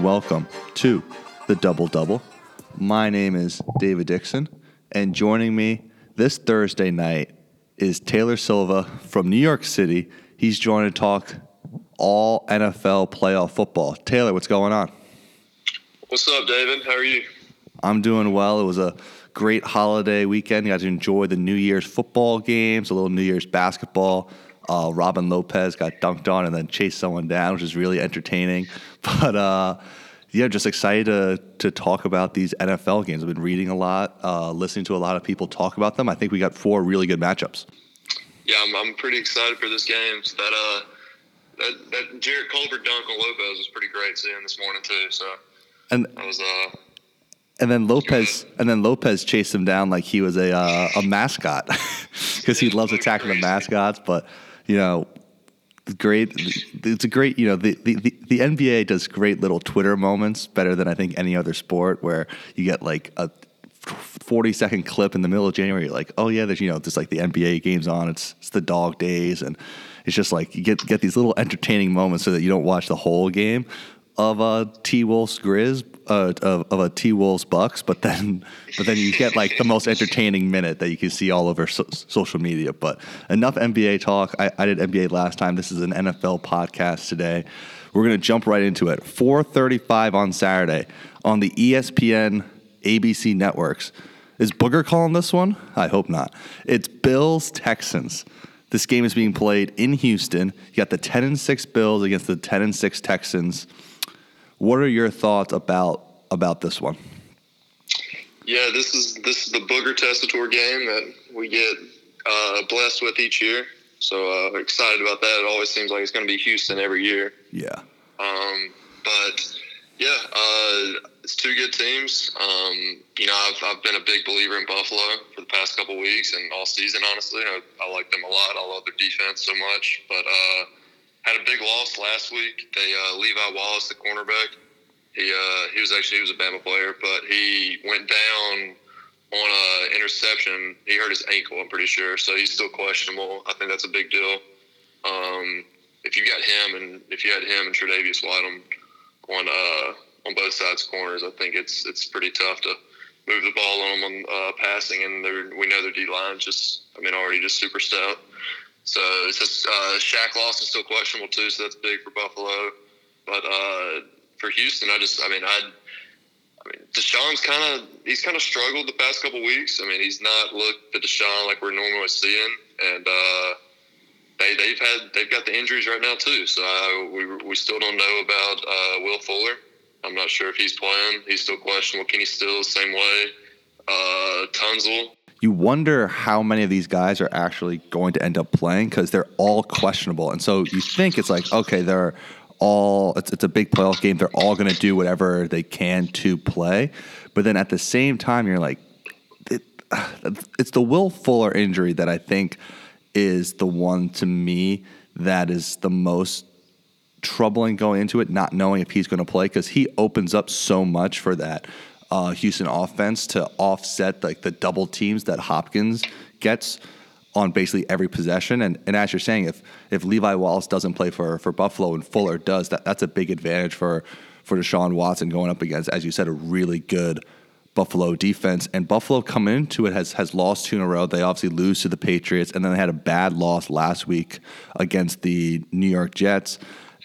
and welcome to the Double Double. My name is David Dixon, and joining me this Thursday night is Taylor Silva from New York City. He's joining to talk all NFL playoff football. Taylor, what's going on? What's up, David? How are you? I'm doing well. It was a great holiday weekend. You got to enjoy the New Year's football games, a little New Year's basketball. Uh, Robin Lopez got dunked on and then chased someone down, which is really entertaining. But uh, yeah, just excited to to talk about these NFL games. I've been reading a lot, uh, listening to a lot of people talk about them. I think we got four really good matchups. Yeah, I'm, I'm pretty excited for this game. That uh, that, that Jarrett Culver dunk on Lopez was pretty great seeing this morning too. So and I was uh. And then Lopez, and then Lopez chased him down like he was a uh, a mascot, because he loves attacking the mascots. But you know, great. It's a great, you know, the, the, the NBA does great little Twitter moments better than I think any other sport where you get like a 40 second clip in the middle of January. You're like, oh yeah, there's, you know, just like the NBA games on. It's, it's the dog days. And it's just like you get, get these little entertaining moments so that you don't watch the whole game of a T Wolves Grizz uh, of, of, a T Wolves Bucks, but then but then you get like the most entertaining minute that you can see all over so- social media. But enough NBA talk. I, I did NBA last time. This is an NFL podcast today. We're gonna jump right into it. 4:35 on Saturday on the ESPN ABC networks. Is Booger calling this one? I hope not. It's Bills Texans. This game is being played in Houston. You got the 10 and 6 Bills against the 10 and 6 Texans. What are your thoughts about about this one? Yeah, this is this is the Booger Tessitore game that we get uh, blessed with each year. So uh, excited about that. It always seems like it's going to be Houston every year. Yeah. Um, but yeah, uh, it's two good teams. Um, you know, I've, I've been a big believer in Buffalo for the past couple weeks and all season. Honestly, I, I like them a lot. I love their defense so much, but uh, had a big loss last week. They uh, Levi Wallace, the cornerback. He uh, he was actually he was a Bama player, but he went down on an interception. He hurt his ankle, I'm pretty sure. So he's still questionable. I think that's a big deal. Um, if you got him and if you had him and Tre'Davious White on on uh, on both sides corners, I think it's it's pretty tough to move the ball on them on uh, passing. And we know their D line just I mean already just super stout. So it's just uh, Shaq Lawson's still questionable too, so that's big for Buffalo. But uh, for Houston, I just I mean I. I mean, Deshaun's kind of he's kind of struggled the past couple weeks. I mean, he's not looked the Deshaun like we're normally seeing, and uh, they they've had they've got the injuries right now too. So uh, we we still don't know about uh, Will Fuller. I'm not sure if he's playing. He's still questionable. Kenny Stills same way. Uh, Tunsil you wonder how many of these guys are actually going to end up playing because they're all questionable. And so you think it's like, okay, they're all, it's, it's a big playoff game. They're all going to do whatever they can to play. But then at the same time, you're like, it, it's the Will Fuller injury that I think is the one to me that is the most troubling going into it, not knowing if he's going to play because he opens up so much for that uh, Houston offense to offset like the double teams that Hopkins gets on basically every possession. And, and as you're saying, if if Levi Wallace doesn't play for for Buffalo and Fuller does, that that's a big advantage for for Deshaun Watson going up against, as you said, a really good Buffalo defense. And Buffalo coming into it has has lost two in a row. They obviously lose to the Patriots, and then they had a bad loss last week against the New York Jets.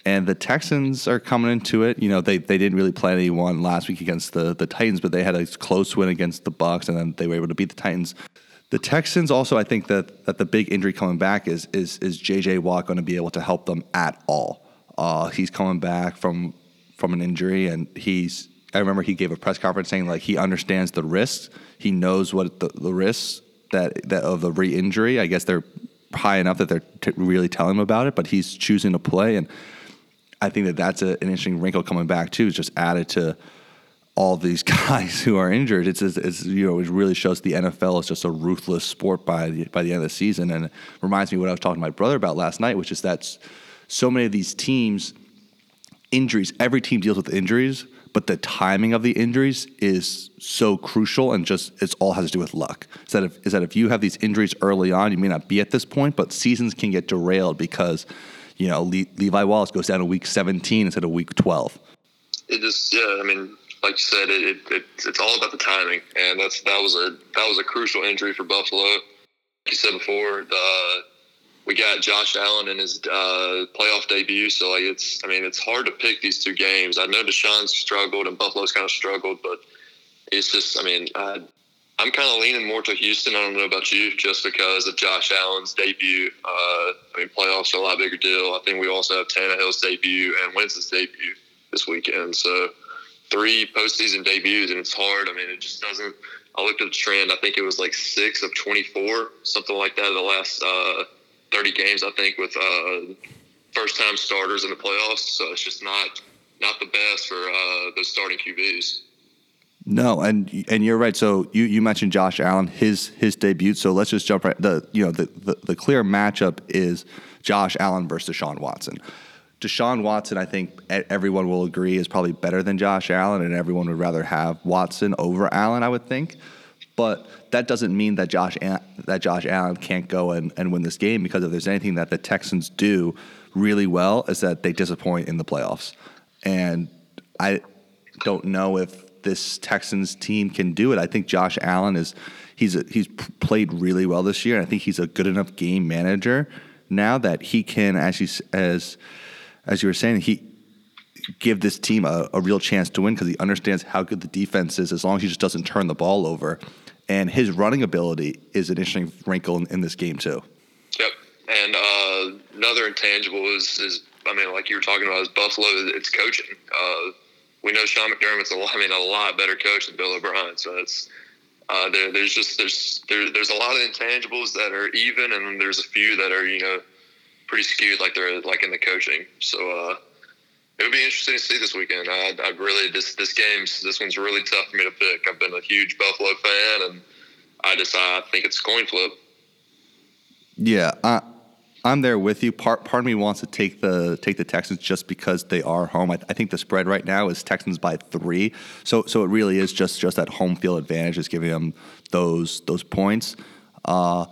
And the Texans are coming into it. You know, they, they didn't really play anyone last week against the, the Titans, but they had a close win against the Bucs, and then they were able to beat the Titans. The Texans also, I think that that the big injury coming back is is is JJ Watt going to be able to help them at all? Uh, he's coming back from from an injury, and he's. I remember he gave a press conference saying like he understands the risks. He knows what the, the risks that that of the re-injury. I guess they're high enough that they're t- really telling him about it, but he's choosing to play and I think that that's a, an interesting wrinkle coming back too. Is just added to all these guys who are injured. It's, it's you know it really shows the NFL is just a ruthless sport by the, by the end of the season, and it reminds me what I was talking to my brother about last night, which is that so many of these teams injuries. Every team deals with injuries, but the timing of the injuries is so crucial, and just it's all has to do with luck. Is that if, is that if you have these injuries early on, you may not be at this point, but seasons can get derailed because you know, Le- Levi Wallace goes down to week 17 instead of week 12. it just yeah. I mean, like you said, it, it, it, it's all about the timing, and that's that was a that was a crucial injury for Buffalo. Like you said before, the, we got Josh Allen in his uh, playoff debut, so like it's I mean it's hard to pick these two games. I know Deshaun's struggled and Buffalo's kind of struggled, but it's just I mean I, I'm kind of leaning more to Houston. I don't know about you, just because of Josh Allen's debut. Uh, I mean, playoffs are a lot bigger deal. I think we also have Tannehill's debut and Wentz's debut this weekend. So three postseason debuts, and it's hard. I mean, it just doesn't. I looked at the trend. I think it was like six of 24, something like that, in the last uh, 30 games. I think with uh, first time starters in the playoffs. So it's just not not the best for uh, those starting QBs. No, and and you're right. So you, you mentioned Josh Allen, his his debut. So let's just jump right. The you know the, the, the clear matchup is Josh Allen versus Deshaun Watson. Deshaun Watson, I think everyone will agree, is probably better than Josh Allen, and everyone would rather have Watson over Allen. I would think, but that doesn't mean that Josh that Josh Allen can't go and, and win this game because if there's anything that the Texans do really well is that they disappoint in the playoffs, and I don't know if this Texans team can do it. I think Josh Allen is he's a, he's played really well this year. I think he's a good enough game manager now that he can, as you, as as you were saying, he give this team a, a real chance to win because he understands how good the defense is as long as he just doesn't turn the ball over. And his running ability is an interesting wrinkle in, in this game too. Yep. And uh, another intangible is, is, I mean, like you were talking about, is Buffalo. It's coaching. Uh, we know Sean McDermott's a I mean, a lot better coach than Bill O'Brien. So it's uh, there, there's just there's there, there's a lot of intangibles that are even, and there's a few that are you know pretty skewed, like they're like in the coaching. So uh, it would be interesting to see this weekend. I, I really this this game's this one's really tough for me to pick. I've been a huge Buffalo fan, and I just I think it's coin flip. Yeah, I, I'm there with you. Part part of me wants to take the take the Texans just because they are home. I, I, think the spread right now is Texans by three. So so it really is just just that home field advantage is giving them those those points. Uh,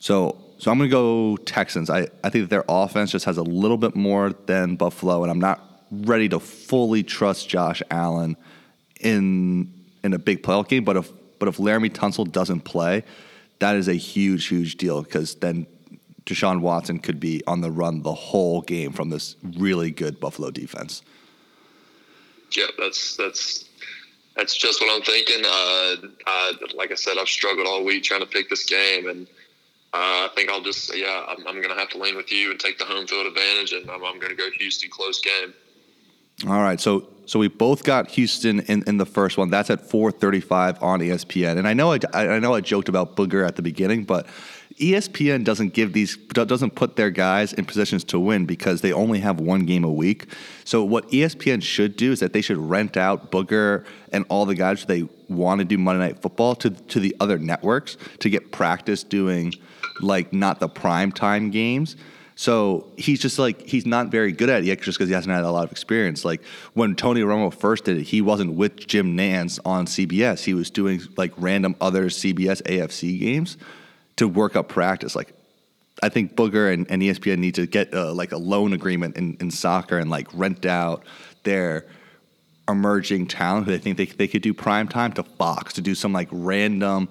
so so I'm going to go Texans. I, I think that their offense just has a little bit more than Buffalo, and I'm not ready to fully trust Josh Allen in in a big playoff game. But if but if Laremy Tunsil doesn't play, that is a huge huge deal because then Deshaun Watson could be on the run the whole game from this really good Buffalo defense. Yeah, that's that's that's just what I'm thinking. Uh, I, like I said, I've struggled all week trying to pick this game, and uh, I think I'll just yeah, I'm, I'm going to have to lean with you and take the home field advantage, and I'm, I'm going to go Houston close game. All right, so so we both got Houston in, in the first one. That's at 4:35 on ESPN, and I know I, I know I joked about Booger at the beginning, but ESPN doesn't give these doesn't put their guys in positions to win because they only have one game a week. So what ESPN should do is that they should rent out Booger and all the guys they want to do Monday Night Football to to the other networks to get practice doing like not the prime time games. So he's just like he's not very good at it yet, just because he hasn't had a lot of experience. Like when Tony Romo first did it, he wasn't with Jim Nantz on CBS. He was doing like random other CBS AFC games to work up practice. Like I think Booger and, and ESPN need to get uh, like a loan agreement in, in soccer and like rent out their emerging talent who they think they, they could do prime time to Fox to do some like random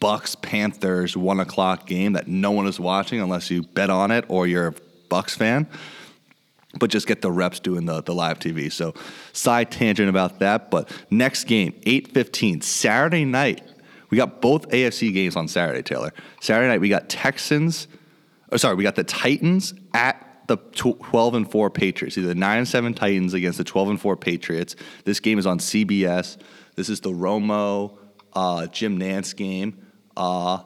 Bucs Panthers one o'clock game that no one is watching unless you bet on it or you're a Bucs fan. But just get the reps doing the, the live TV. So side tangent about that. But next game, 8:15, Saturday night, we got both AFC games on Saturday, Taylor. Saturday night, we got Texans, or sorry, we got the Titans at the 12 and 4 Patriots, either the 9 and 7 Titans against the 12 and 4 Patriots. This game is on CBS. This is the Romo uh, Jim Nantz game. Uh,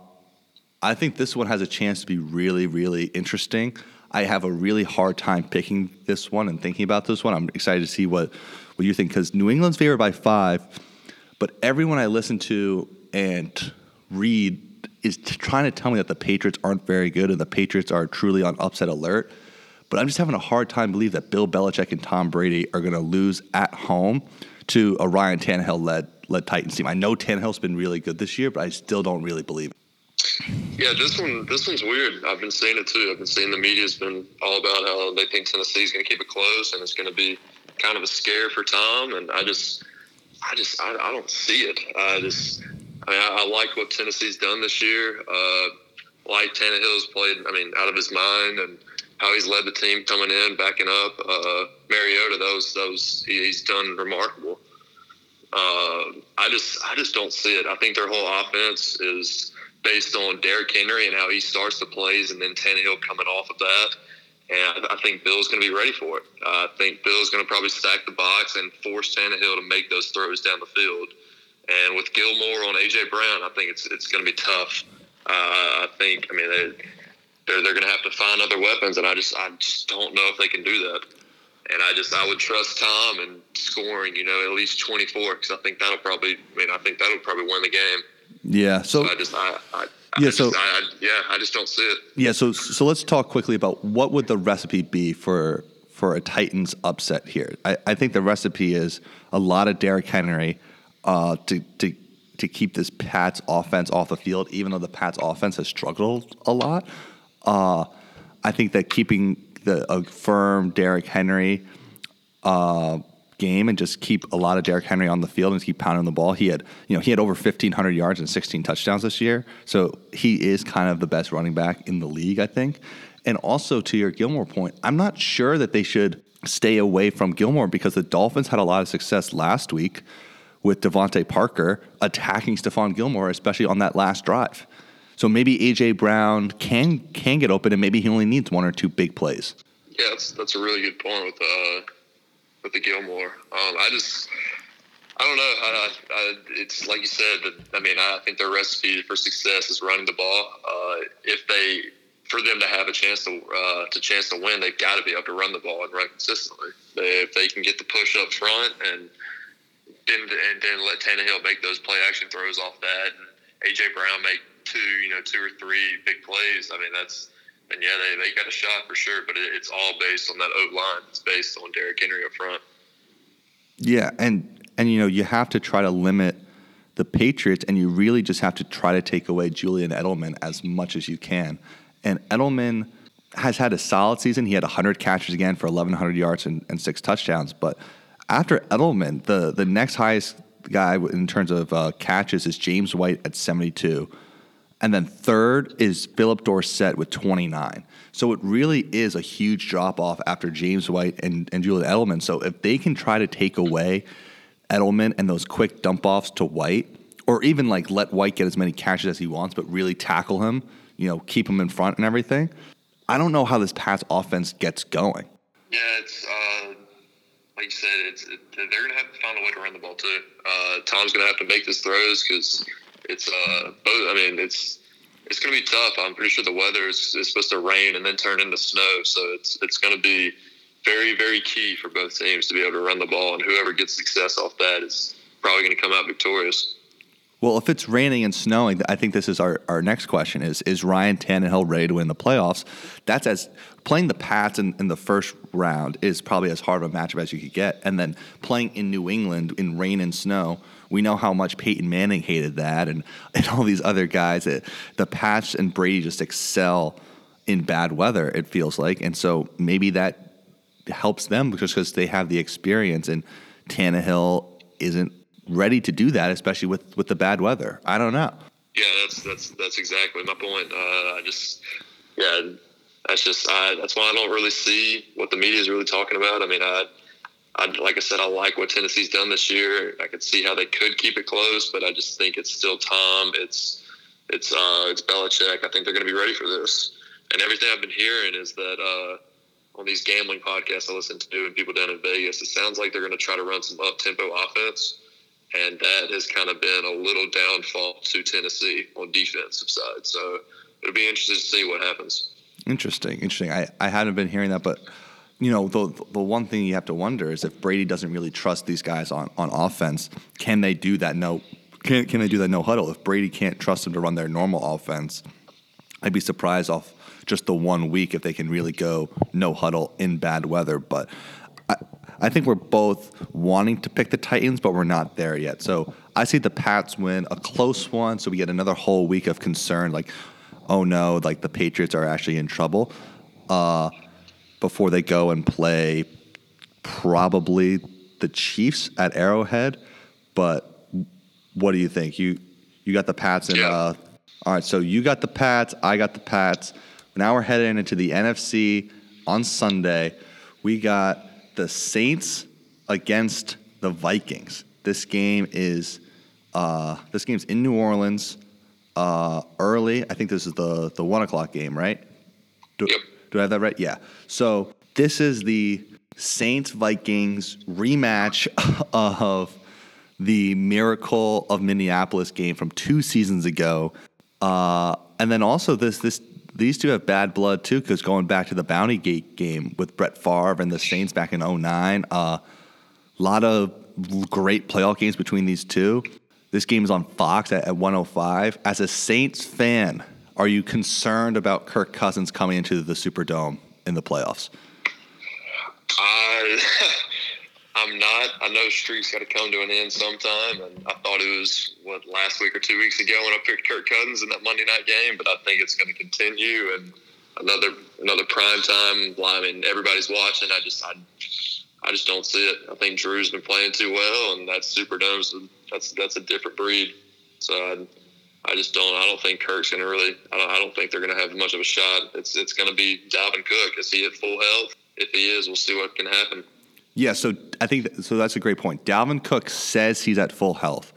I think this one has a chance to be really, really interesting. I have a really hard time picking this one and thinking about this one. I'm excited to see what, what you think because New England's favored by five, but everyone I listen to and read is trying to tell me that the Patriots aren't very good and the Patriots are truly on upset alert. But I'm just having a hard time believe that Bill Belichick and Tom Brady are going to lose at home to a Ryan Tannehill led led Titans team. I know Tannehill's been really good this year, but I still don't really believe it. Yeah, this one this one's weird. I've been seeing it too. I've been seeing the media's been all about how they think Tennessee's going to keep it close and it's going to be kind of a scare for Tom, and I just, I just, I, I don't see it. I just, I mean, I, I like what Tennessee's done this year. Uh, like Tannehill's played, I mean, out of his mind, and how he's led the team coming in, backing up. Uh, Mariota, those, those, he, he's done remarkable. Uh, I just, I just don't see it. I think their whole offense is based on Derrick Henry and how he starts the plays, and then Tannehill coming off of that. And I think Bill's going to be ready for it. I think Bill's going to probably stack the box and force Tannehill to make those throws down the field. And with Gilmore on AJ Brown, I think it's it's going to be tough. Uh, I think, I mean, they, they're they're going to have to find other weapons, and I just I just don't know if they can do that. And I just I would trust Tom and scoring, you know, at least twenty four because I think that'll probably, I mean, I think that'll probably win the game. Yeah. So, So I just I, I Yeah, I so- just, I, I, yeah, I just don't see it. yeah. So so let's talk quickly about what would the recipe be for for a Titans upset here. I, I think the recipe is a lot of Derrick Henry uh, to to to keep this Pats offense off the field, even though the Pats offense has struggled a lot. Uh, I think that keeping the a firm Derrick Henry uh, game and just keep a lot of Derrick Henry on the field and keep pounding the ball. He had, you know, he had over 1,500 yards and 16 touchdowns this year. So he is kind of the best running back in the league, I think. And also to your Gilmore point, I'm not sure that they should stay away from Gilmore because the Dolphins had a lot of success last week with DeVante Parker attacking Stephon Gilmore, especially on that last drive. So maybe AJ Brown can can get open, and maybe he only needs one or two big plays. Yeah, that's that's a really good point with uh with the Gilmore. Um, I just I don't know. I, I, it's like you said. I mean, I think their recipe for success is running the ball. Uh, if they for them to have a chance to uh, to chance to win, they've got to be able to run the ball and run consistently. They, if they can get the push up front and then and then let Tannehill make those play action throws off that, and AJ Brown make two, you know, two or three big plays. I mean, that's and yeah, they, they got a shot for sure, but it, it's all based on that O line. It's based on Derrick Henry up front. Yeah, and and you know you have to try to limit the Patriots, and you really just have to try to take away Julian Edelman as much as you can. And Edelman has had a solid season. He had 100 catches again for 1,100 yards and, and six touchdowns. But after Edelman, the the next highest guy in terms of uh, catches is James White at 72. And then third is Philip Dorsett with 29. So it really is a huge drop off after James White and, and Julian Edelman. So if they can try to take away Edelman and those quick dump offs to White, or even like let White get as many catches as he wants, but really tackle him, you know, keep him in front and everything, I don't know how this pass offense gets going. Yeah, it's uh, like you said, it's it, they're gonna have to find a way to run the ball too. Uh, Tom's gonna have to make those throws because it's uh, both. I mean, it's it's gonna be tough. I'm pretty sure the weather is, is supposed to rain and then turn into snow, so it's it's gonna be very very key for both teams to be able to run the ball, and whoever gets success off that is probably gonna come out victorious. Well, if it's raining and snowing, I think this is our, our next question is is Ryan Tannehill ready to win the playoffs? That's as playing the Pats in, in the first round is probably as hard of a matchup as you could get. And then playing in New England in rain and snow, we know how much Peyton Manning hated that and, and all these other guys. That the Pats and Brady just excel in bad weather, it feels like. And so maybe that helps them just because they have the experience and Tannehill isn't ready to do that, especially with, with the bad weather. I don't know. Yeah, that's that's that's exactly my point. Uh, I just yeah, that's just I, that's why I don't really see what the media is really talking about. I mean, I, I like I said, I like what Tennessee's done this year. I could see how they could keep it close, but I just think it's still Tom. It's it's uh, it's Belichick. I think they're going to be ready for this. And everything I've been hearing is that uh, on these gambling podcasts I listen to and people down in Vegas, it sounds like they're going to try to run some up tempo offense and that has kind of been a little downfall to Tennessee on defensive side. So it'll be interesting to see what happens. Interesting, interesting. I, I hadn't been hearing that, but you know, the the one thing you have to wonder is if Brady doesn't really trust these guys on, on offense, can they do that no can can they do that no huddle? If Brady can't trust them to run their normal offense, I'd be surprised off just the one week if they can really go no huddle in bad weather. But I, think we're both wanting to pick the Titans, but we're not there yet. So I see the Pats win a close one, so we get another whole week of concern, like, oh no, like the Patriots are actually in trouble, uh, before they go and play probably the Chiefs at Arrowhead. But what do you think? You you got the Pats and Yeah. uh, all right. So you got the Pats. I got the Pats. Now we're heading into the NFC on Sunday. We got the Saints against the Vikings. This game is uh, this game's in New Orleans uh, early. I think this is the the one o'clock game, right? Do, Yep. do I have that right? Yeah. So this is the Saints Vikings rematch of the Miracle of Minneapolis game from two seasons ago, uh, and then also this this these two have bad blood too because going back to the Bounty Gate game with Brett Favre and the Saints back in 09, a uh, lot of great playoff games between these two. This game is on Fox at, at 105. As a Saints fan, are you concerned about Kirk Cousins coming into the Superdome in the playoffs? I I'm not. I know streaks got to come to an end sometime, and I thought it was what last week or two weeks ago when I picked Kirk Cousins in that Monday night game, but I think it's going to continue and another another prime time. I mean, everybody's watching. I just I, I just don't see it. I think Drew's been playing too well, and that Superdome's that's that's a different breed. So I, I just don't. I don't think Kirk's going to really. I don't. I don't think they're going to have much of a shot. It's it's going to be Dalvin Cook. Is he at full health? If he is, we'll see what can happen. Yeah, so I think that, so. That's a great point. Dalvin Cook says he's at full health,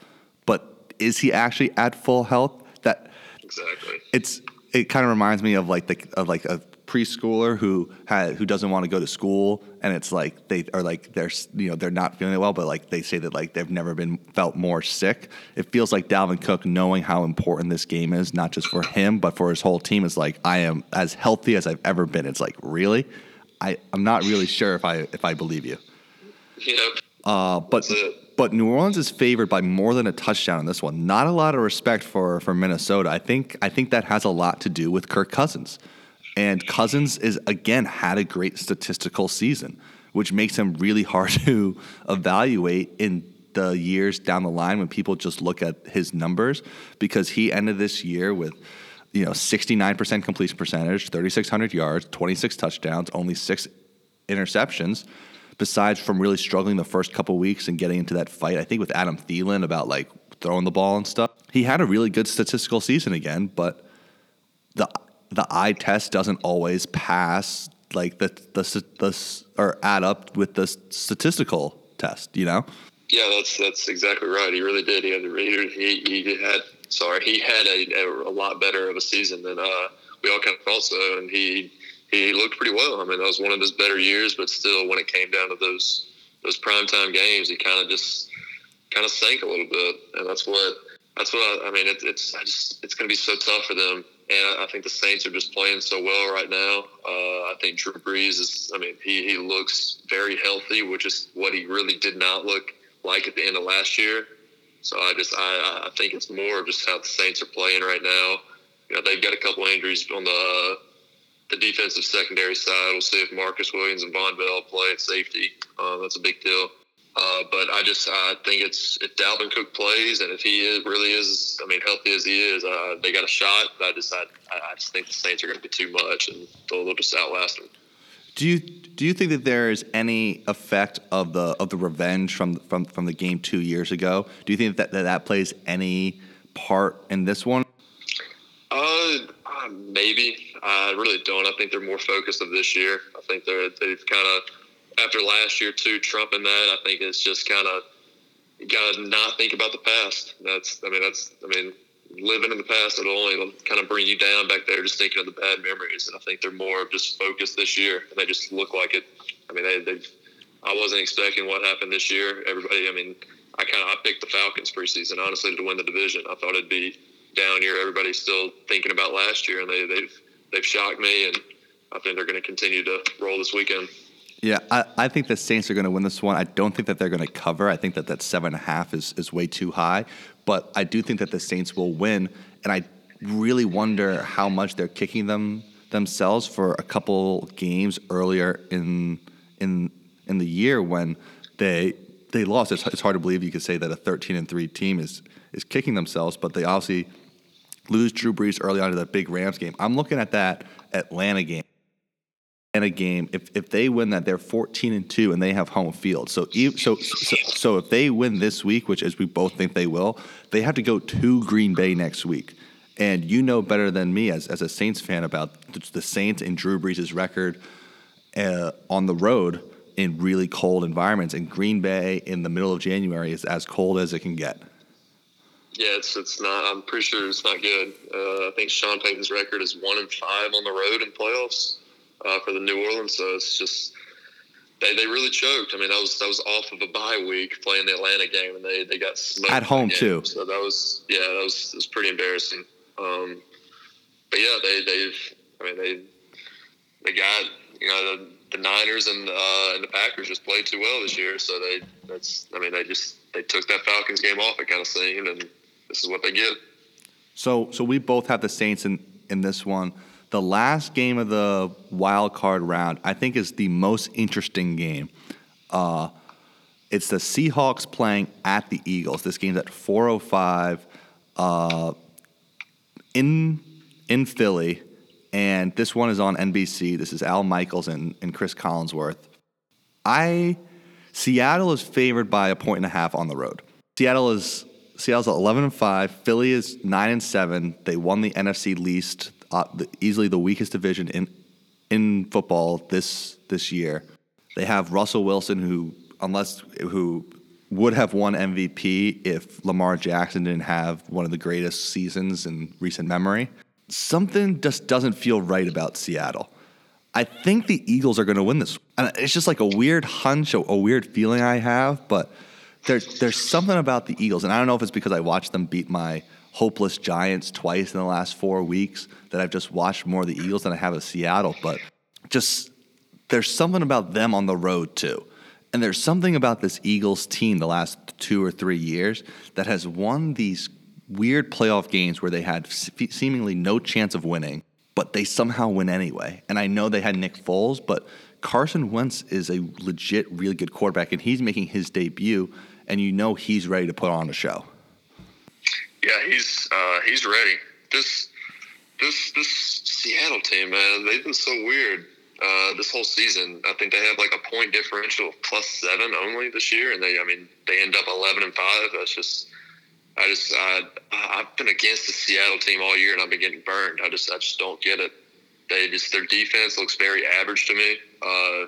but is he actually at full health? That Exactly. it's it kind of reminds me of like the of like a preschooler who had who doesn't want to go to school, and it's like they are like they're you know they're not feeling it well, but like they say that like they've never been felt more sick. It feels like Dalvin Cook knowing how important this game is, not just for him but for his whole team, is like I am as healthy as I've ever been. It's like really, I I'm not really sure if I if I believe you. Yep. Uh, but but New Orleans is favored by more than a touchdown in this one. Not a lot of respect for for Minnesota. I think I think that has a lot to do with Kirk Cousins. And Cousins is again had a great statistical season, which makes him really hard to evaluate in the years down the line when people just look at his numbers because he ended this year with you know 69% completion percentage, 3600 yards, 26 touchdowns, only 6 interceptions besides from really struggling the first couple weeks and getting into that fight, I think with Adam Thielen about like throwing the ball and stuff. He had a really good statistical season again, but the the eye test doesn't always pass like the the, the or add up with the statistical test, you know? Yeah, that's that's exactly right. He really did. He had he he, he had sorry he had a, a, lot better of a season than uh, we all kind of thought so, and he he looked pretty well. I mean, that was one of his better years, but still, when it came down to those those primetime games, he kind of just kind of sank a little bit, and that's what that's what I, I mean. It, it's I just it's going to be so tough for them, and I, I think the Saints are just playing so well right now. Uh, I think Drew Brees is. I mean, he he looks very healthy, which is what he really did not look like at the end of last year. So I just I, I think it's more just how the Saints are playing right now. You know, they've got a couple injuries on the the defensive secondary side. We'll see if Marcus Williams and Vonn Bell play at safety. Uh, that's a big deal. Uh, but I just I think it's if Dalvin Cook plays and if he is, really is, I mean, healthy as he is, uh, they got a shot. But I just I, I just think the Saints are going to be too much and they'll, they'll just outlast them. Do you do you think that there is any effect of the of the revenge from from from the game two years ago? Do you think that that, that plays any part in this one? Uh, uh, maybe. I really don't. I think they're more focused of this year. I think they're they've kind of after last year too, Trump and that. I think it's just kind of gotta not think about the past. That's I mean that's I mean living in the past it'll only kind of bring you down back there just thinking of the bad memories. And I think they're more just focused this year, and they just look like it. I mean they they've. I wasn't expecting what happened this year. Everybody, I mean, I kind of I picked the Falcons preseason honestly to win the division. I thought it'd be down year. Everybody's still thinking about last year, and they, they've they've shocked me, and I think they're going to continue to roll this weekend. Yeah, I, I think the Saints are going to win this one. I don't think that they're going to cover. I think that that seven and a half is, is way too high. But I do think that the Saints will win, and I really wonder how much they're kicking them themselves for a couple games earlier in in in the year when they they lost. It's, it's hard to believe you could say that a 13 and three team is is kicking themselves, but they obviously lose Drew Brees early on to that big Rams game. I'm looking at that Atlanta game Atlanta game. If if they win that, they're 14 and two, and they have home field. So so so, so if they win this week, which as we both think they will, they have to go to Green Bay next week. And you know better than me as, as a Saints fan about the Saints and Drew Brees' record uh, on the road in really cold environments. And Green Bay in the middle of January is as cold as it can get. Yeah, it's it's not. I'm pretty sure it's not good. Uh, I think Sean Payton's record is one and five on the road in playoffs uh, for the New Orleans. So it's just they, they really choked. I mean, that was that was off of a bye week playing the Atlanta game, and they, they got smoked at home too. So that was yeah, that was was pretty embarrassing. Um, but yeah, they they've I mean they they got you know the, the Niners and uh, and the Packers just played too well this year, so they that's I mean they just they took that Falcons game off. It kind of seemed, and this is what they get. So, so we both have the Saints in, in this one. The last game of the wild card round, I think, is the most interesting game. Uh, it's the Seahawks playing at the Eagles. This game's at 4:05 uh, in in Philly, and this one is on NBC. This is Al Michaels and, and Chris Collinsworth. I Seattle is favored by a point and a half on the road. Seattle is Seattle's 11 and 5. Philly is 9 and 7. They won the NFC least, uh, easily the weakest division in in football this this year. They have Russell Wilson, who unless who would have won MVP if Lamar Jackson didn't have one of the greatest seasons in recent memory. Something just doesn't feel right about Seattle. I think the Eagles are going to win this. And it's just like a weird hunch, a, a weird feeling I have, but there's there's something about the Eagles, and I don't know if it's because I watched them beat my hopeless Giants twice in the last four weeks that I've just watched more of the Eagles than I have of Seattle. But just there's something about them on the road too. And there's something about this Eagles team the last two or three years that has won these weird playoff games where they had seemingly no chance of winning, but they somehow win anyway. And I know they had Nick Foles, but Carson Wentz is a legit, really good quarterback, and he's making his debut and you know he's ready to put on a show. Yeah, he's uh, he's ready. This this this Seattle team, man, they've been so weird uh, this whole season. I think they have like a point differential of plus seven only this year, and they I mean they end up eleven and five. That's just I just I I've been against the Seattle team all year, and I've been getting burned. I just I just don't get it. They just their defense looks very average to me. Uh,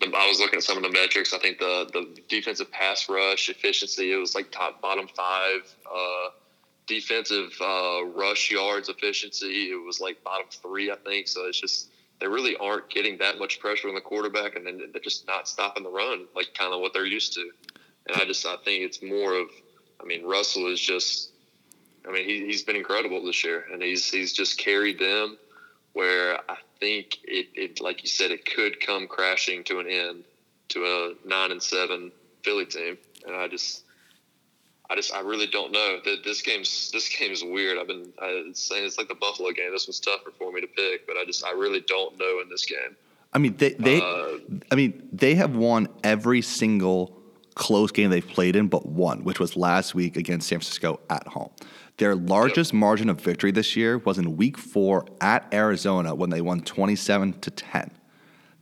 I was looking at some of the metrics. I think the the defensive pass rush efficiency it was like top bottom five. Uh, defensive uh, rush yards efficiency it was like bottom three, I think. So it's just they really aren't getting that much pressure on the quarterback, and then they're just not stopping the run like kind of what they're used to. And I just I think it's more of I mean Russell is just I mean he, he's been incredible this year, and he's he's just carried them where I think it, it, like you said, it could come crashing to an end to a nine and seven Philly team, and I just, I just, I really don't know. That this game's this game is weird. I've been I, saying it's like the Buffalo game. This was tougher for me to pick, but I just, I really don't know in this game. I mean, they, they uh, I mean, they have won every single close game they've played in, but one, which was last week against San Francisco at home. Their largest yep. margin of victory this year was in week four at Arizona when they won 27 to 10.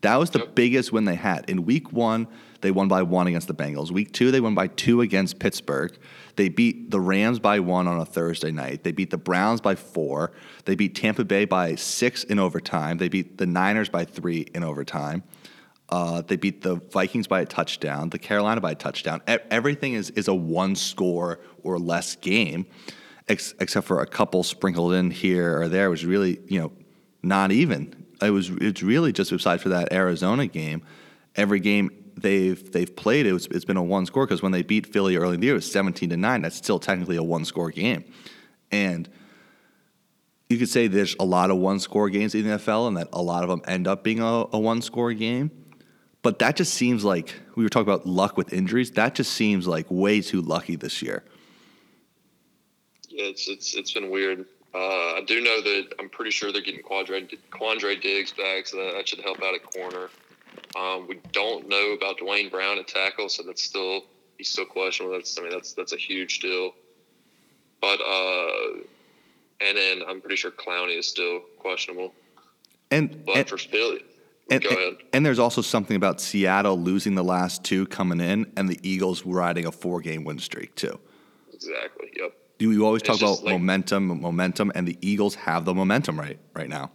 That was the yep. biggest win they had. In week one, they won by one against the Bengals. Week two, they won by two against Pittsburgh. They beat the Rams by one on a Thursday night. They beat the Browns by four. They beat Tampa Bay by six in overtime. They beat the Niners by three in overtime. Uh, they beat the Vikings by a touchdown, the Carolina by a touchdown. E- everything is, is a one score or less game ex- except for a couple sprinkled in here or there, was really you know not even. It was it's really just aside for that Arizona game, every game they've they've played it it's been a one score because when they beat Philly early in the year it was seventeen to nine. That's still technically a one score game, and you could say there's a lot of one score games in the NFL and that a lot of them end up being a, a one score game. But that just seems like we were talking about luck with injuries. That just seems like way too lucky this year it's it's it's been weird. Uh, I do know that I'm pretty sure they're getting Quandre, Quandre Diggs back, so that, that should help out at corner. Um, we don't know about Duane Brown at tackle, so that's still he's still questionable. That's I mean that's that's a huge deal. But uh, and then I'm pretty sure Clowney is still questionable. And but and, for Philly, And, Go ahead. and there's also something about Seattle losing the last two coming in, and the Eagles riding a four-game win streak too. Exactly. Yep. You, you always talk about like- momentum, momentum, and the Eagles have the momentum right right now.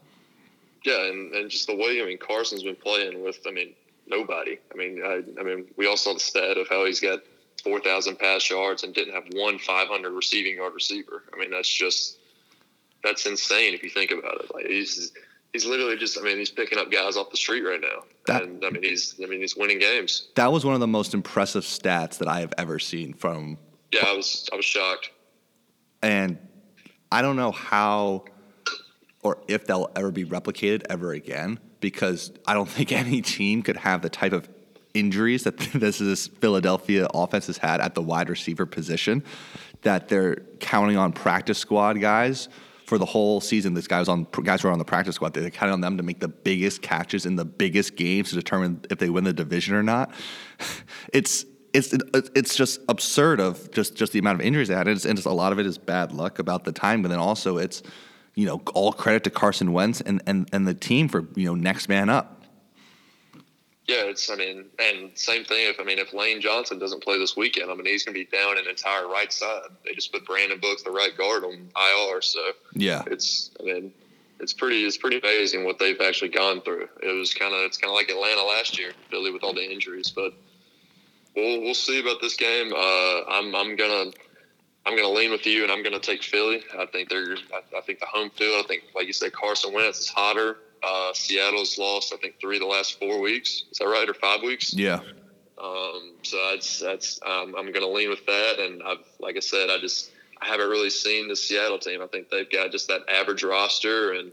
Yeah, and, and just the way I mean Carson's been playing with I mean nobody. I mean I, I mean we all saw the stat of how he's got four thousand pass yards and didn't have one five hundred receiving yard receiver. I mean that's just that's insane if you think about it. Like he's he's literally just I mean he's picking up guys off the street right now, That- and I mean he's I mean he's winning games. That was one of the most impressive stats that I have ever seen from Yeah, I was I was shocked. and I don't know how or if they'll ever be replicated ever again because I don't think any team could have the type of injuries that this this Philadelphia offense has had at the wide receiver position that they're counting on practice squad guys for the whole season. This guys on guys who are on the practice squad. They're counting on them to make the biggest catches in the biggest games to determine if they win the division or not. It's it's it's just absurd of just just the amount of injuries they had, and, it's, and a lot of it is bad luck about the time, but then also it's you know all credit to Carson Wentz and and and the team for you know next man up. Yeah, it's I mean, and same thing. If I mean, if Lane Johnson doesn't play this weekend, I mean, he's going to be down an entire right side. They just put Brandon Brooks, the right guard, on IR. So Yeah, it's I mean, it's pretty it's pretty amazing what they've actually gone through. It was kind of it's kind of like Atlanta last year, Philly with all the injuries. But we'll we'll see about this game. Uh, I'm I'm gonna. I'm going to lean with you, and I'm going to take Philly. I think they're. I, I think the home field. I think, like you said, Carson Wentz is hotter. Uh, Seattle's lost, I think, three of the last four weeks. Is that right, or five weeks? yeah, Um, so that's that's um, I'm going to lean with that, and I've like I said, I just I haven't really seen the Seattle team. I think they've got just that average roster, and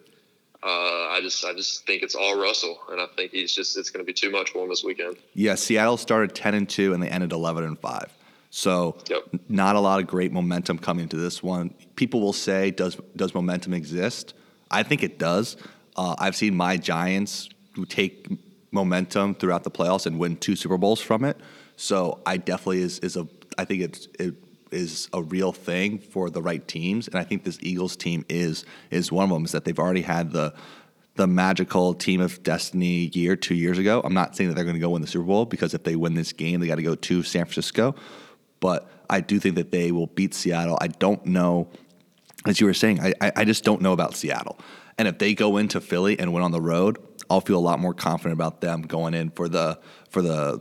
uh, I just I just think it's all Russell, and I think he's just it's going to be too much for him this weekend. yeah. Seattle started ten and two, and they ended eleven and five. So Yep. not a lot of great momentum coming to this one. People will say, "Does does momentum exist?" I think it does. Uh, I've seen my Giants who take momentum throughout the playoffs and win two Super Bowls from it. So I definitely is is a. I think it's it is a real thing for the right teams, and I think this Eagles team is is one of them. Is that they've already had the the magical team of destiny year two years ago. I'm not saying that they're going to go win the Super Bowl because if they win this game, they got to go to San Francisco. But I do think that they will beat Seattle. I don't know, as you were saying, I, I, I just don't know about Seattle. And if they go into Philly and win on the road, I'll feel a lot more confident about them going in for the for the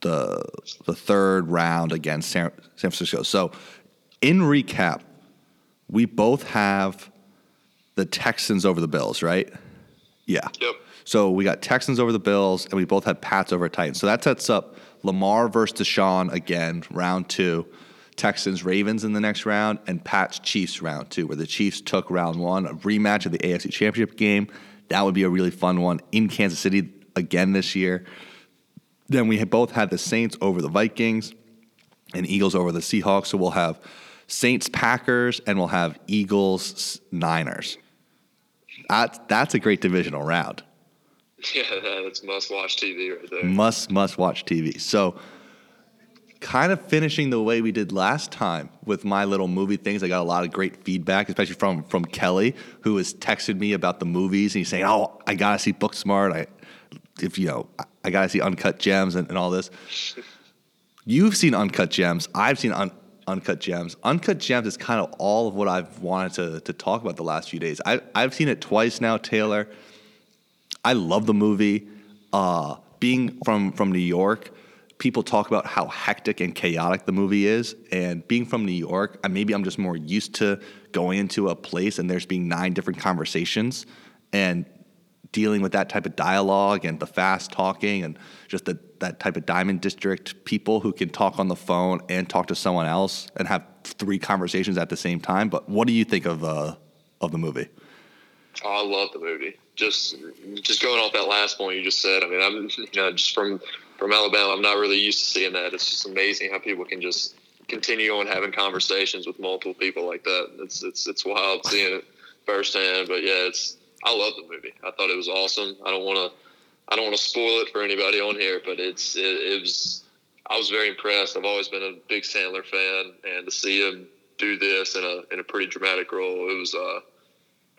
the the third round against San, San Francisco. So, in recap, we both have the Texans over the Bills, right? Yeah. Yep. So we got Texans over the Bills, and we both had Pats over Titans. So that sets up Lamar versus Deshaun again, round two. Texans Ravens in the next round, and Pats Chiefs round two, where the Chiefs took round one, a rematch of the AFC Championship game. That would be a really fun one in Kansas City again this year. Then we both had the Saints over the Vikings and Eagles over the Seahawks. So we'll have Saints Packers and we'll have Eagles Niners. That's, that's a great divisional round. Yeah, that's must watch TV right there. Must must watch TV. So kind of finishing the way we did last time with my little movie things. I got a lot of great feedback, especially from from Kelly, who has texted me about the movies and he's saying, "Oh, I gotta see Booksmart. I if you know, I- I gotta see Uncut Gems and, and all this." You've seen Uncut Gems. I've seen un, Uncut Gems. Uncut Gems is kind of all of what I've wanted to to talk about the last few days. I, I've seen it twice now, Taylor. I love the movie. Uh, being from from New York, people talk about how hectic and chaotic the movie is, and being from New York, maybe I'm just more used to going into a place and there's being nine different conversations and dealing with that type of dialogue and the fast talking and just the, that type of diamond district people who can talk on the phone and talk to someone else and have three conversations at the same time. But what do you think of uh, of the movie? I love the movie. Just just going off that last point you just said. I mean, I'm you know just from from Alabama. I'm not really used to seeing that. It's just amazing how people can just continue on having conversations with multiple people like that. It's it's it's wild seeing it firsthand. But yeah, it's I love the movie. I thought it was awesome. I don't want to I don't want to spoil it for anybody on here, but it's it, it was I was very impressed. I've always been a big Sandler fan, and to see him do this in a in a pretty dramatic role, it was uh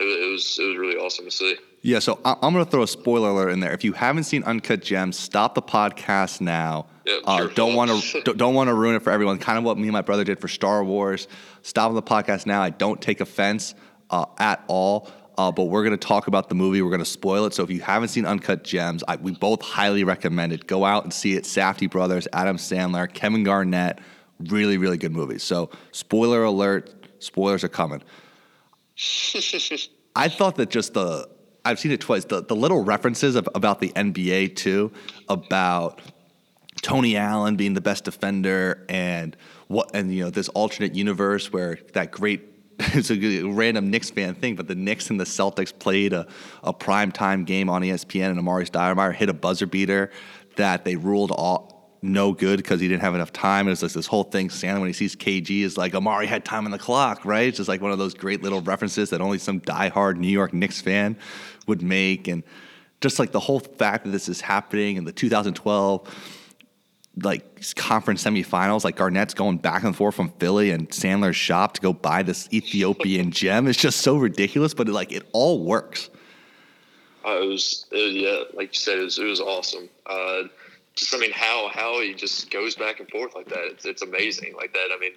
it, was it was really awesome to see. Yeah, so I- I'm going to throw a spoiler alert in there. If you haven't seen Uncut Gems, stop the podcast now. Yep, uh, don't want to don't, don't want to ruin it for everyone. Kind of what me and my brother did for Star Wars. Stop the podcast now. I don't take offense uh, at all. Uh, but we're going to talk about the movie. We're going to spoil it. So if you haven't seen Uncut Gems, I, we both highly recommend it. Go out and see it. Safdie brothers, Adam Sandler, Kevin Garnett. Really, really good movie. So spoiler alert. Spoilers are coming. I thought that just the I've seen it twice. The the little references of, about the NBA too, about Tony Allen being the best defender and what and you know this alternate universe where that great it's a random Knicks fan thing, but the Knicks and the Celtics played a, a prime time game on ESPN and Amar'e Stoudemire hit a buzzer beater that they ruled all no good because he didn't have enough time. It was like this whole thing. Sandler, when he sees KG, is like Amar'e had time on the clock, right? It's just like one of those great little references that only some diehard New York Knicks fan would make, and just like the whole fact that this is happening in the 2012 like conference semifinals, like Garnett's going back and forth from Philly and Sandler's shop to go buy this Ethiopian gem. It's just so ridiculous, but it, like it all works. Uh, it was, it was- yeah, like you said, it was, it was awesome. Uh, just, I mean, how how he just goes back and forth like that. It's, it's amazing like that. I mean,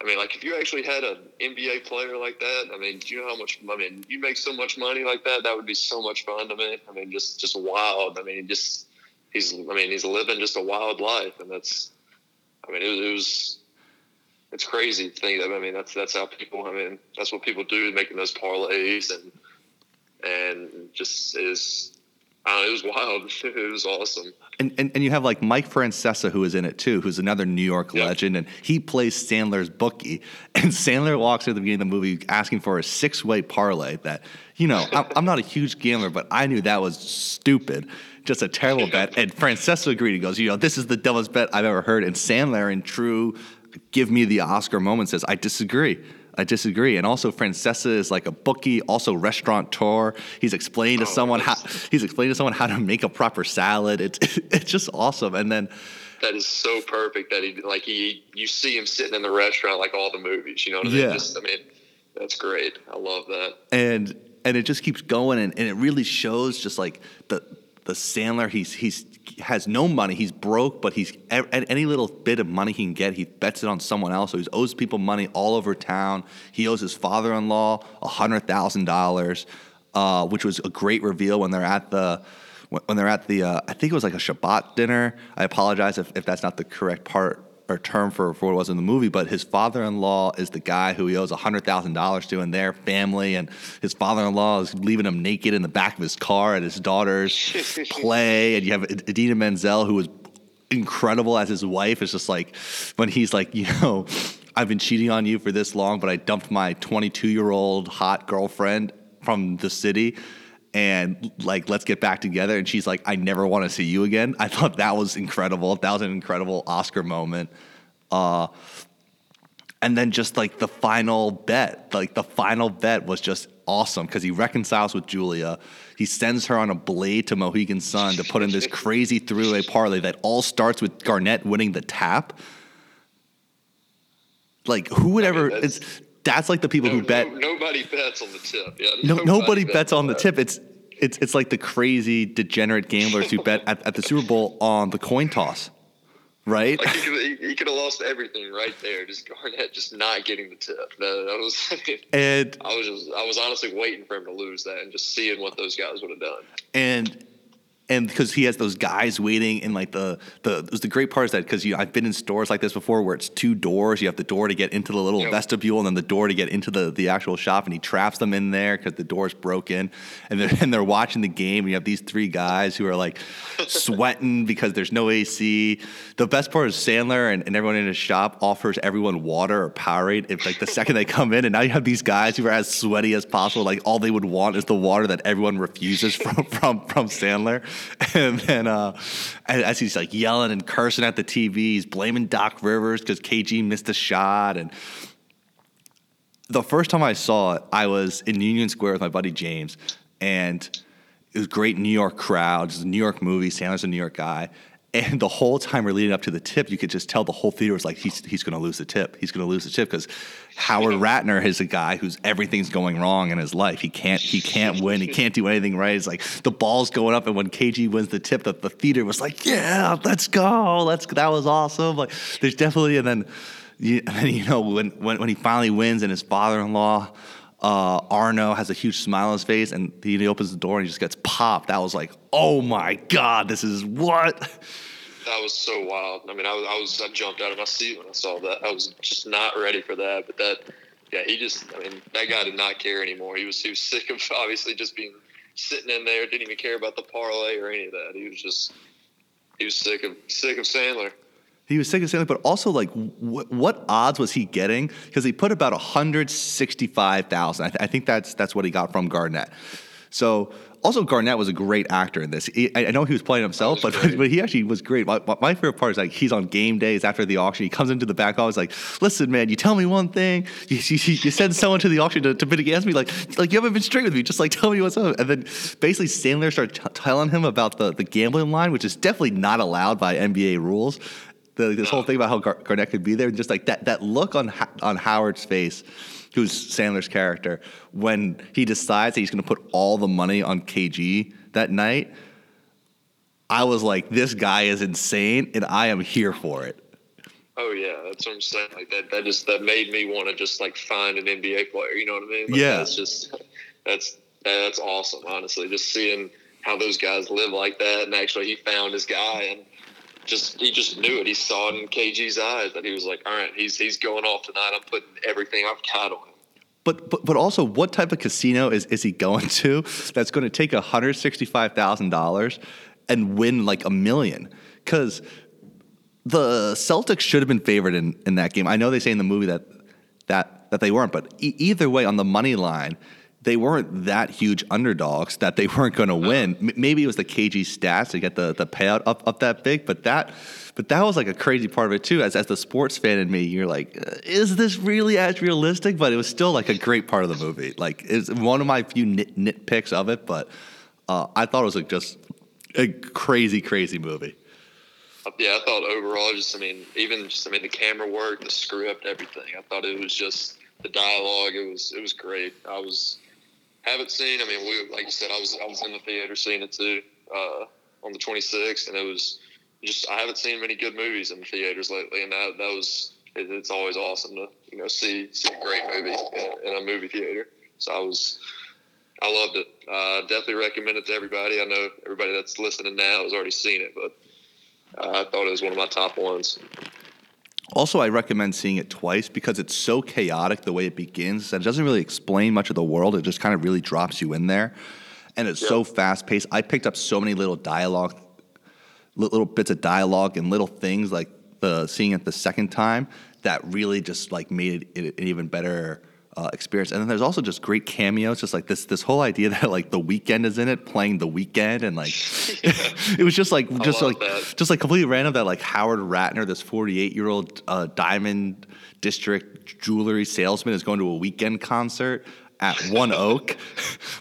I mean, like if you actually had an NBA player like that, I mean, do you know how much? I mean, you make so much money like that. That would be so much fun to me. I mean, just just wild. I mean, just he's. I mean, he's living just a wild life, and that's. I mean, it was. It was it's crazy to think that. I mean, that's that's how people. I mean, that's what people do, making those parlays and and just is. I it was wild. It was awesome. And, and, and you have like Mike Francesa who is in it too, who's another New York Yeah. legend, and he plays Sandler's bookie. And Sandler walks at the beginning of the movie asking for a six way parlay that, you know, I'm, I'm not a huge gambler, but I knew that was stupid, just a terrible bet. And Francesa agreed. He goes, you know, this is the dumbest bet I've ever heard. And Sandler, in true give me the Oscar moment, says, I disagree. I disagree. And also, Francesa is like a bookie, also restaurateur. He's explaining to Oh, someone how he's explaining to someone how to make a proper salad. It's it's just awesome. And then That is so perfect that he like he you see him sitting in the restaurant like all the movies. You know what I mean? Yeah. Just I mean, that's great. I love that. and and it just keeps going and, and it really shows just like the the Sandler he's he's has no money he's broke but he's at any little bit of money he can get he bets it on someone else. So he owes people money all over town. He owes his father-in-law hundred thousand dollars uh, which was a great reveal when they're at the when they're at the uh, I think it was like a Shabbat dinner. I apologize if, if that's not the correct part or term for, for what it was in the movie, but his father-in-law is the guy who he owes hundred thousand dollars to, and their family, and his father-in-law is leaving him naked in the back of his car at his daughter's play, and you have Idina Menzel who was incredible as his wife. It's just like when he's like, you know, I've been cheating on you for this long, but I dumped my 22-year-old hot girlfriend from the city. And like, let's get back together. And she's like, I never want to see you again. I thought that was incredible. That was an incredible Oscar moment. Uh, and then just like the final bet, like the final bet was just awesome because he reconciles with Julia. He sends her on a blade to Mohegan Sun to put in this crazy three-way parlay that all starts with Garnett winning the tap. Like who would I mean, ever? it's that's like the people No, who bet. no- nobody bets on the tip. Yeah, No, nobody bets bets on the tip. It's it's it's like the crazy degenerate gamblers who bet at, at the Super Bowl on the coin toss, right? Like he could, he, he could have lost everything right there. Just Garnett just not getting the tip. That, that was. I, mean, And I was just, I was honestly waiting for him to lose that and just seeing what those guys would have done. and and because he has those guys waiting in like the the the great part is that because you know, I've been in stores like this before where it's two doors you have the door to get into the little Yep. vestibule and then the door to get into the the actual shop and he traps them in there because the door's broken and they're and they're watching the game and you have these three guys who are like sweating because there's no AC the best part is Sandler and, and everyone in his shop offers everyone water or Powerade if like the second they come in and now you have these guys who are as sweaty as possible like all they would want is the water that everyone refuses from from from Sandler and then uh as he's like yelling and cursing at the TV he's blaming Doc Rivers because KG missed a shot and the first time I saw it I was in Union Square with my buddy James and it was great New York crowd. It's a New York movie. Sandler's a New York guy. And the whole time we're leading up to the tip, you could just tell the whole theater was like, he's, he's going to lose the tip. He's going to lose the tip because Howard Ratner is a guy who's everything's going wrong in his life. He can't he can't win. He can't do anything right. It's like the ball's going up, and when KG wins the tip, the, the theater was like, yeah, let's go. Let's that was awesome. Like there's definitely and then you, and then, you know when, when when he finally wins and his father-in-law uh, Arno has a huge smile on his face, and he, he opens the door and he just gets popped. That was like, oh my god, this is what. That was so wild. I mean, I was, I was I jumped out of my seat when I saw that. I was just not ready for that. But that, yeah, he just. I mean, that guy did not care anymore. He was he was sick of obviously just being sitting in there. Didn't even care about the parlay or any of that. He was just he was sick of sick of Sandler. He was sick of Sandler, but also like, wh- what odds was he getting? Because he put about one hundred sixty-five thousand. I, th- I think that's that's what he got from Garnett. So also Garnett was a great actor in this. He, I I know he was playing himself, was but but he actually was great. My, my- favorite part is like he's on game days after the auction. He comes into the back office like, "Listen, man, you tell me one thing. You, you, you send someone to the auction to, to bid against me. Like like you haven't been straight with me. Just like tell me what's up." And then basically Sandler started t- telling him about the the gambling line, which is definitely not allowed by NBA rules. The, this whole thing about how Gar- Garnett could be there, and just like that that look on on Howard's face, who's Sandler's character, when he decides that he's going to put all the money on KG that night. I was like, this guy is insane, and I am here for it. Oh yeah, that's what I'm saying. Like that, that just that made me want to just like find an NBA player. You know what I mean? Like, Yeah. That's just that's that's awesome. Honestly, just seeing how those guys live like that, and actually he found his guy, and just he just knew it. He saw it in KG's eyes that he was like, all right, he's he's going off tonight. I'm putting everything I've got on him. But, but but also, what type of casino is, is he going to that's going to take hundred sixty five thousand dollars and win like a million? Because the Celtics should have been favored in, in that game. I know they say in the movie that that that they weren't, but e- either way, on the money line, they weren't that huge underdogs that they weren't going to win. M- maybe it was the KG stats to get the, the payout up, up that big, but that but that was like a crazy part of it too. As as the sports fan in me, you're like, uh, is this really as realistic? But it was still like a great part of the movie. Like it's one of my few nit, nitpicks of it, but uh, I thought it was like just a crazy, crazy movie. Yeah, I thought overall, just I mean, even just I mean, the camera work, the script, everything. I thought it was just the dialogue. It was it was great. I was haven't seen. I mean, we like you said, I was I was in the theater seeing it too uh, on the 26th, and it was just I haven't seen many good movies in the theaters lately, and that that was it, it's always awesome to you know see see a great movie in, in a movie theater. So I was. I loved it. Uh, definitely recommend it to everybody. I know everybody that's listening now has already seen it, but uh, I thought it was one of my top ones. Also, I recommend seeing it twice because it's so chaotic the way it begins that it doesn't really explain much of the world. It just kind of really drops you in there. And it's so fast paced. I picked up so many little dialogue, little bits of dialogue and little things like the seeing it the second time that really just like made it an even better uh, experience. And then there's also just great cameos, just like this this whole idea that like the Weeknd is in it, playing the Weeknd, and like it was just like just like that. just like completely random that like Howard Ratner, this 48 year old uh, Diamond District jewelry salesman, is going to a Weeknd concert at One Oak,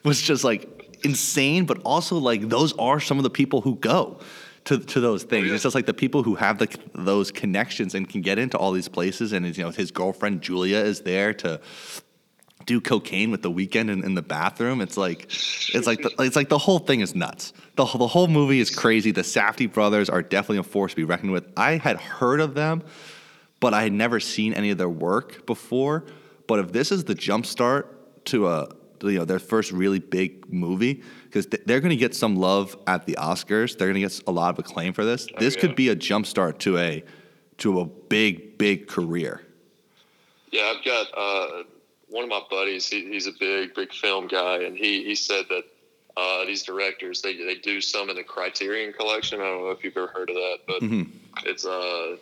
was just like insane. But also like those are some of the people who go. To, to those things, yeah. it's just like the people who have the, those connections and can get into all these places, and you know his girlfriend Julia is there to do cocaine with the Weeknd in, in the bathroom. It's like it's like the, it's like the whole thing is nuts. The, whole- the whole movie is crazy. The Safdie brothers are definitely a force to be reckoned with. I had heard of them, but I had never seen any of their work before. But if this is the jumpstart to a you know their first really big movie, because they're going to get some love at the Oscars, they're going to get a lot of acclaim for this. this yeah. could be a jumpstart to a to a big big career. Yeah, I've got uh, one of my buddies. He, he's a big, big film guy, and he, he said that uh, these directors they they do some in the Criterion Collection. I don't know if you've ever heard of that, but it's uh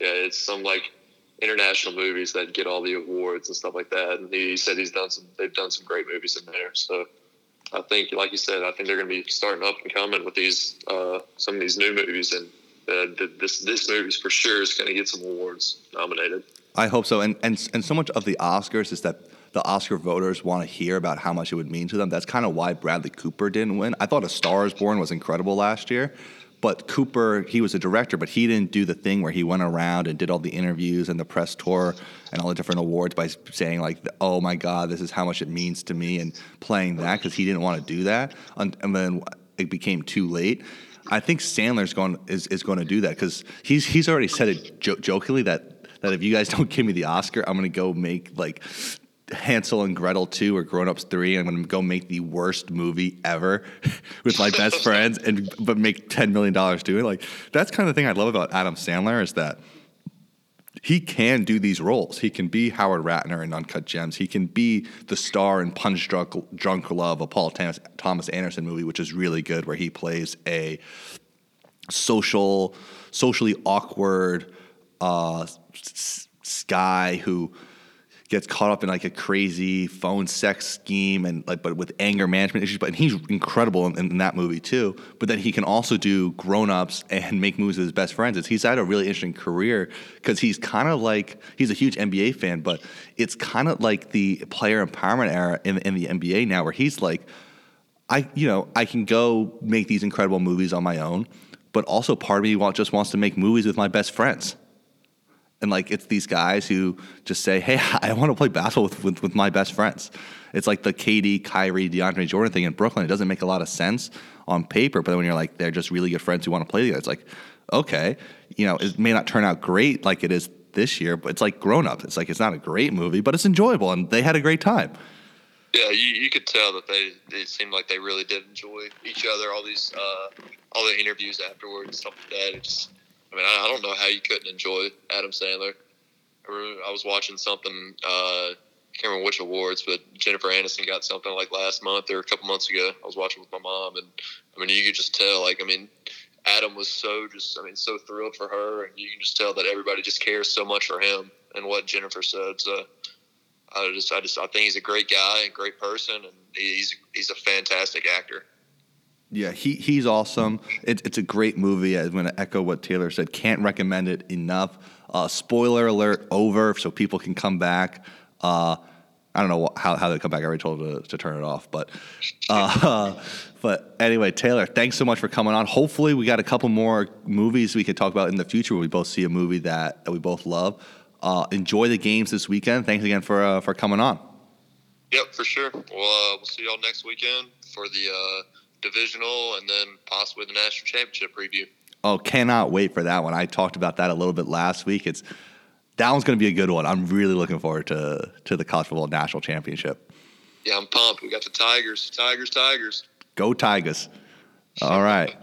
yeah, it's some like international movies that get all the awards and stuff like that. And he, said he's done some. They've done some great movies in there. So I think, like you said, I think they're going to be starting up and coming with these uh, some of these new movies, and uh, this this movie's for sure is going to get some awards nominated. I hope so. And and and so much of the Oscars is that the Oscar voters want to hear about how much it would mean to them. That's kind of why Bradley Cooper didn't win. I thought A Star Is Born was incredible last year, But Cooper, he was a director, but he didn't do the thing where he went around and did all the interviews and the press tour and all the different awards by saying like, "Oh my God, this is how much it means to me," and playing that because he didn't want to do that. And then it became too late. I think Sandler's going is, is going to do that because he's he's already said it jo- jokingly that that if you guys don't give me the Oscar, I'm going to go make like Hansel and Gretel 2 or Grown Ups 3. I'm going to go make the worst movie ever with my best friends and but make $10 million doing it. Like that's kind of the thing I love about Adam Sandler is that he can do these roles. He can be Howard Ratner in Uncut Gems. He can be the star in Punch Drunk, Drunk Love, a Paul Thomas, Thomas Anderson movie, which is really good, where he plays a social, socially awkward uh, guy who gets caught up in like a crazy phone sex scheme and like but with anger management issues but and he's incredible in, in that movie too but then he can also do grown-ups and make movies with his best friends. It's, he's had a really interesting career because he's kind of like he's a huge nba fan but it's kind of like the player empowerment era in, in the nba now where he's like i you know i can go make these incredible movies on my own but also part of me just wants to make movies with my best friends and like it's these guys who just say, "Hey, I want to play basketball with, with, with my best friends." It's like the KD, Kyrie, DeAndre Jordan thing in Brooklyn. It doesn't make a lot of sense on paper, but when you're like they're just really good friends who want to play together, it's like, okay, you know, it may not turn out great like it is this year, but it's like grown up. It's like it's not a great movie, but it's enjoyable, and they had a great time. Yeah, you, you could tell that they it seemed like they really did enjoy each other. All these uh, all the interviews afterwards stuff like that. It just I mean, I, I don't know how you couldn't enjoy Adam Sandler. I was watching something. Uh, I can't remember which awards, but Jennifer Aniston got something like last month or a couple months ago. I was watching with my mom, and I mean, you could just tell. Like, I mean, Adam was so just, I mean, so thrilled for her, and you can just tell that everybody just cares so much for him and what Jennifer said. So, I just, I just, I think he's a great guy, and great person, and he's he's a fantastic actor. Yeah, he he's awesome. It, it's a great movie. I'm going to echo what Taylor said. Can't recommend it enough. Uh, spoiler alert over, so people can come back. Uh, I don't know how, how they come back. I already told to, to turn it off, but uh, but anyway, Taylor, thanks so much for coming on. Hopefully, we got a couple more movies we could talk about in the future. Where we both see a movie that, that we both love. Uh, enjoy the games this weekend. Thanks again for uh, for coming on. Yep, for sure. Well, uh, we'll see y'all next weekend for the uh, divisional and then possibly the national championship preview. Oh, cannot wait for that one. I talked about that a little bit last week. It's that one's going to be a good one. I'm really looking forward to to the college football national championship. Yeah, I'm pumped. We got the Tigers, Tigers, Tigers. Go Tigers! All right,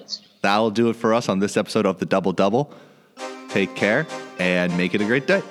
that'll do it for us on this episode of the Double Double. Take care and make it a great day.